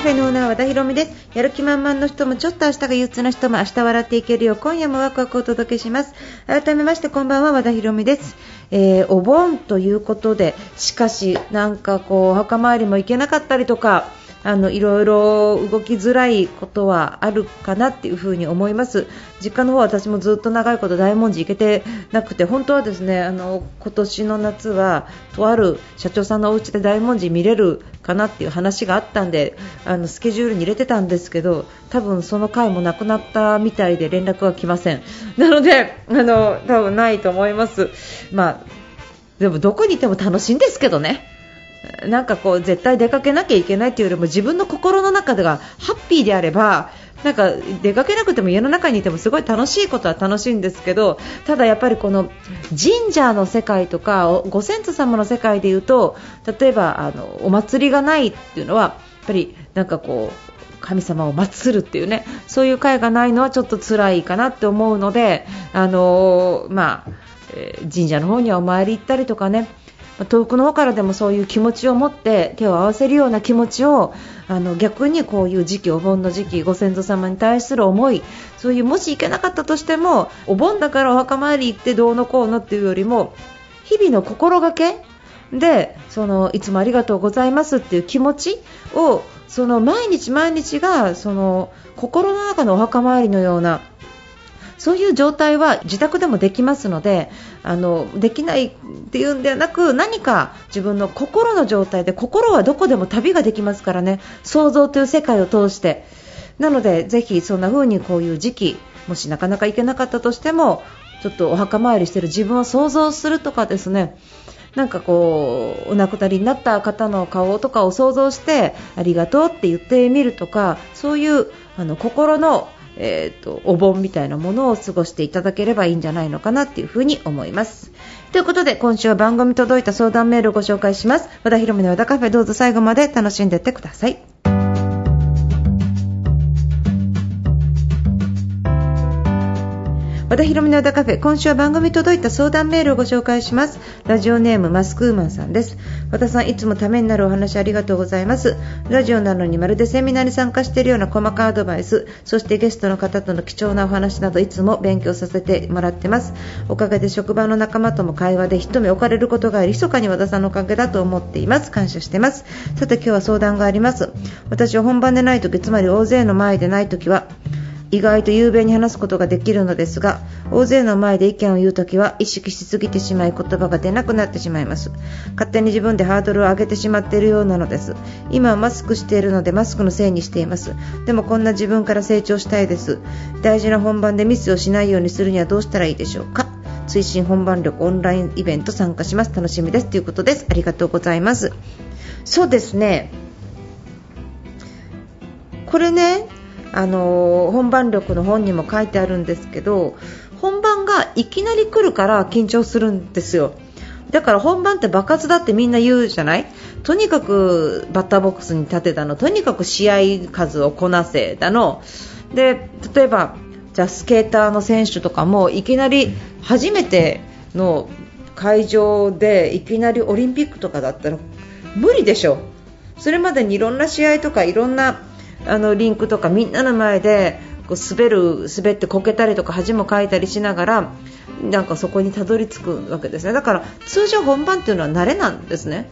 カフェのオーナー和田博美です。やる気満々の人もちょっと明日が憂鬱な人も明日笑っていけるよう今夜もワクワクお届けします。改めましてこんばんは和田博美です、えーお盆ということでしかしなんかこうお墓参りも行けなかったりとかあのいろいろ動きづらいことはあるかなっていうふに思います。実家の方は私もずっと長いこと大文字行けてなくて本当はですねあの今年の夏はとある社長さんのお家で大文字見れるかなっていう話があったんであのスケジュールに入れてたんですけど多分その回もなくなったみたいで連絡が来ません。なのであの多分ないと思います。まあでもどこにいても楽しいんですけどね。なんかこう絶対出かけなきゃいけないというよりも自分の心の中でがハッピーであればなんか出かけなくても家の中にいてもすごい楽しいことは楽しいんですけどただやっぱりこの神社の世界とかご先祖様の世界でいうと例えばあのお祭りがないっていうのはやっぱりなんかこう神様を祀るっていうねそういう会がないのはちょっと辛いかなって思うのであのまあえー神社の方にはお参り行ったりとかね遠くの方からでもそういう気持ちを持って手を合わせるような気持ちをあの逆にこういう時期お盆の時期ご先祖様に対する思いそういうもし行けなかったとしてもお盆だからお墓参り行ってどうのこうのっていうよりも日々の心がけでそのいつもありがとうございますっていう気持ちをその毎日毎日がその心の中のお墓参りのようなそういう状態は自宅でもできますのであのできないっていうんではなく何か自分の心の状態で心はどこでも旅ができますからね。想像という世界を通して。なのでぜひそんな風にこういう時期もしなかなか行けなかったとしてもちょっとお墓参りしてる自分を想像するとかですね。なんかこうお亡くなりになった方の顔とかを想像してありがとうって言ってみるとかそういうあの心の、えー、とお盆みたいなものを過ごしていただければいいんじゃないのかなっていうふうに思います。ということで今週は番組届いた相談メールをご紹介します。和田博美の和田カフェどうぞ最後まで楽しんでいってください。和田博美の和田カフェ今週は番組に届いた相談メールをご紹介します。ラジオネームマスクーマンさんです。和田さんいつもためになるお話ありがとうございます。ラジオなのにまるでセミナーに参加しているような細かいアドバイスそしてゲストの方との貴重なお話などいつも勉強させてもらってます。おかげで職場の仲間とも会話で一目置かれることがあり密かに和田さんのおかげだと思っています。感謝してます。さて今日は相談があります。私は本番でない時つまり大勢の前でない時は意外と雄弁に話すことができるのですが大勢の前で意見を言うときは意識しすぎてしまい言葉が出なくなってしまいます。勝手に自分でハードルを上げてしまっているようなのです。今はマスクしているのでマスクのせいにしています。でもこんな自分から成長したいです。大事な本番でミスをしないようにするにはどうしたらいいでしょうか。推進本番力オンラインイベント参加します。楽しみです。ということです。ありがとうございます。そうですね。これねあの本番力の本にも書いてあるんですけど本番がいきなり来るから緊張するんですよ。だから本番って爆発だってみんな言うじゃない？とにかくバッターボックスに立てたの。とにかく試合数をこなせだの。で例えばじゃスケーターの選手とかもいきなり初めての会場でいきなりオリンピックとかだったら無理でしょ。それまでにいろんな試合とかいろんなあのリンクとかみんなの前でこう滑る滑ってこけたりとか恥もかいたりしながらなんかそこにたどり着くわけですね。だから通常本番っていうのは慣れなんですね。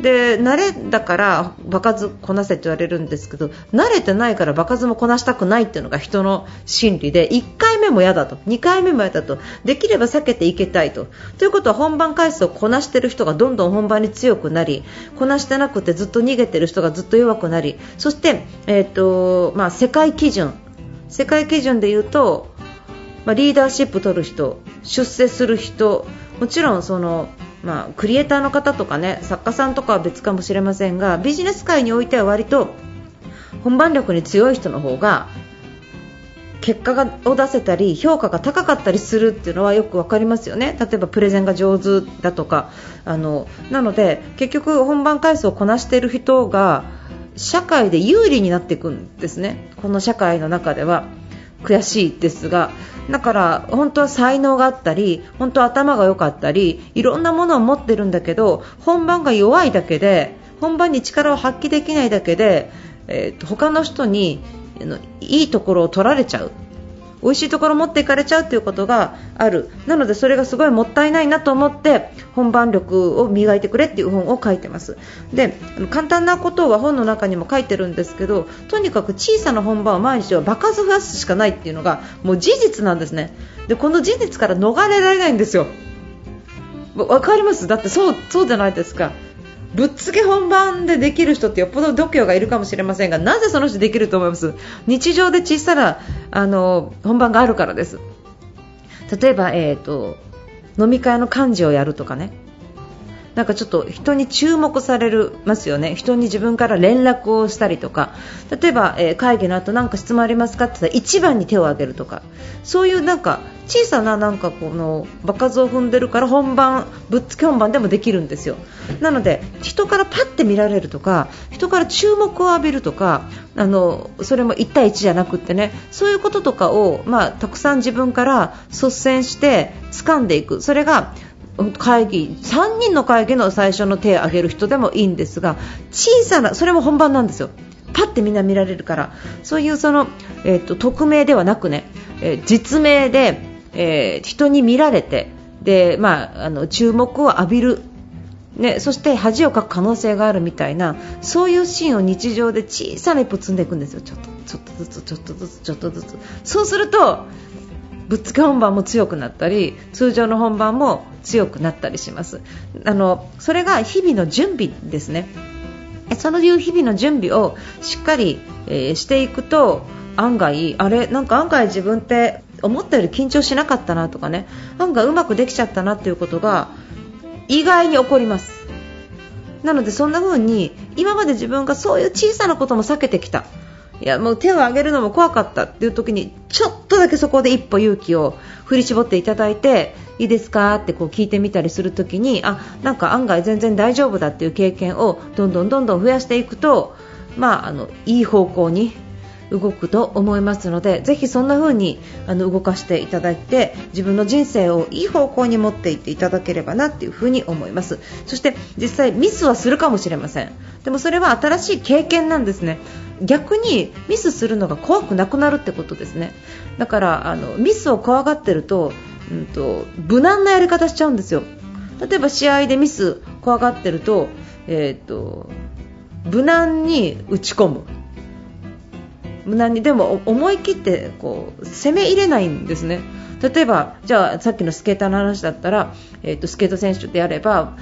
で慣れだから場数こなせって言われるんですけど慣れてないから場数もこなしたくないっていうのが人の心理で1回目も嫌だと。2回目も嫌だと。できれば避けていけたいと。ということは本番回数をこなしている人がどんどん本番に強くなりこなしてなくてずっと逃げている人がずっと弱くなりそして、えーとまあ、世界基準。世界基準で言うと、まあ、リーダーシップ取る人出世する人もちろんそのまあ、クリエイターの方とかね作家さんとかは別かもしれませんがビジネス界においては割と本番力に強い人の方が結果がを出せたり評価が高かったりするっていうのはよく分かりますよね、例えばプレゼンが上手だとかあのなので結局、本番回数をこなしている人が社会で有利になっていくんですね、この社会の中では。悔しいですがだから本当は才能があったり本当は頭が良かったりいろんなものを持ってるんだけど本番が弱いだけで本番に力を発揮できないだけで、えー、他の人にいいところを取られちゃう。美味しいところ持っていかれちゃうということがある。なのでそれがすごいもったいないなと思って本番力を磨いてくれっていう本を書いてます。で簡単なことは本の中にも書いてるんですけどとにかく小さな本番を毎日は場数増やすしかないっていうのがもう事実なんですね。でこの事実から逃れられないんですよ。わかります？だってそうそうじゃないですか。ぶっつけ本番でできる人ってよっぽど度胸がいるかもしれませんがなぜその人できると思います？日常で小さなあの本番があるからです。例えば、えーと、飲み会の幹事をやるとかね。なんかちょっと人に注目されるますよね。人に自分から連絡をしたりとか。例えば、えー、会議の後何か質問ありますかって言ったら一番に手を挙げるとか。そういうなんか小さななんかこの場数を踏んでるから本番ぶっつけ本番でもできるんですよ。なので人からパッて見られるとか人から注目を浴びるとかあのそれも1対1じゃなくってねそういうこととかを、まあ、たくさん自分から率先して掴んでいく。それが会議3人の会議の最初の手を挙げる人でもいいんですが小さなそれも本番なんですよ。パッてみんな見られるから。そういうその、えーと、匿名ではなくね、えー、実名で、えー、人に見られてで、まあ、あの注目を浴びる。ね、そして恥をかく可能性があるみたいなそういうシーンを日常で小さな一歩積んでいくんですよ。ちょっとちょっとずつちょっとずつちょっとずつ。そうするとぶっつけ本番も強くなったり通常の本番も強くなったりします。あのそれが日々の準備ですね。そのいう日々の準備をしっかり、えー、していくと案外あれなんか案外自分って思ったより緊張しなかったなとかね。案外うまくできちゃったなっていうことが意外に起こります。なのでそんな風に今まで自分がそういう小さなことも避けてきた。いやもう手を挙げるのも怖かったっていう時にちょっとだけそこで一歩勇気を振り絞っていただいていいですかってこう聞いてみたりするときにあなんか案外全然大丈夫だっていう経験をどんどんどんどん増やしていくと、まあ、あのいい方向に動くと思いますのでぜひそんな風にあの動かしていただいて自分の人生をいい方向に持っていっていただければなっていう風に思います。そして実際ミスはするかもしれません。でもそれは新しい経験なんですね。逆にミスするのが怖くなくなるってことですね。だからあのミスを怖がってると,、うんと、無難なやり方しちゃうんですよ。例えば試合でミス怖がってると,、えーと無難に打ち込む。無難にでも思い切ってこう攻め入れないんですね。例えばじゃあさっきのスケーターの話だったら、えーと、スケート選手であれば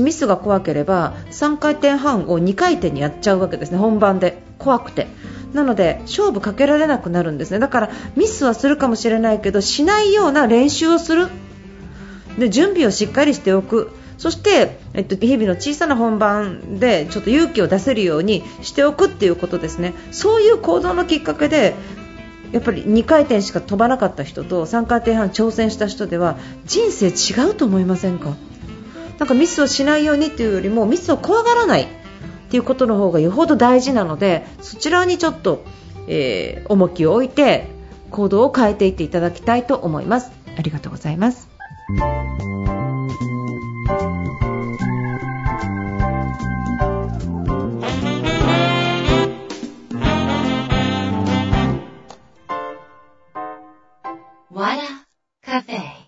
ミスが怖ければ3回転半を2回転にやっちゃうわけですね、本番で。怖くて。なので勝負かけられなくなるんですね。だからミスはするかもしれないけどしないような練習をする。で準備をしっかりしておく。そして、えっと、日々の小さな本番でちょっと勇気を出せるようにしておくっていうことですね。そういう行動のきっかけでやっぱり2回転しか飛ばなかった人と3回転半挑戦した人では人生違うと思いませんか？なんかミスをしないようにというよりもミスを怖がらないっていうことの方がよほど大事なのでそちらにちょっと、えー、重きを置いて行動を変えていっていただきたいと思います。ありがとうございます。和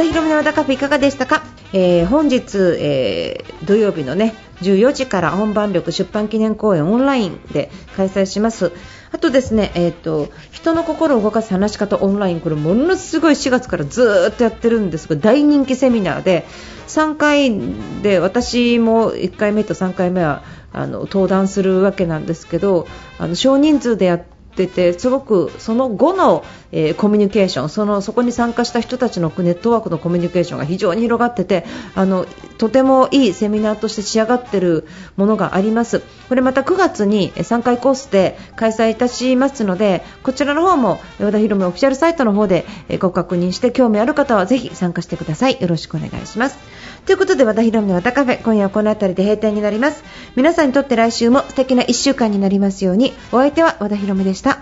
田博美の和田カフェいかがでしたか、えー、本日、えー、土曜日のね14時から本番力出版記念公演オンラインで開催します。あとですね、えーと、人の心を動かす話し方オンライン。これものすごい4月からずっとやってるんですが大人気セミナーで3回で私も1回目と3回目はあの登壇するわけなんですけどあの少人数でやってっててすごくその後の、えー、コミュニケーションそのそこに参加した人たちのネットワークのコミュニケーションが非常に広がっててあのとてもいいセミナーとして仕上がっているものがあります。これまた9月に3回コースで開催いたしますのでこちらの方も和田博美オフィシャルサイトの方でご確認して興味ある方はぜひ参加してください。よろしくお願いします。ということで和田博美の和田カフェ今夜はこの辺りで閉店になります。皆さんにとって来週も素敵な1週間になりますように。お相手は和田博美でした。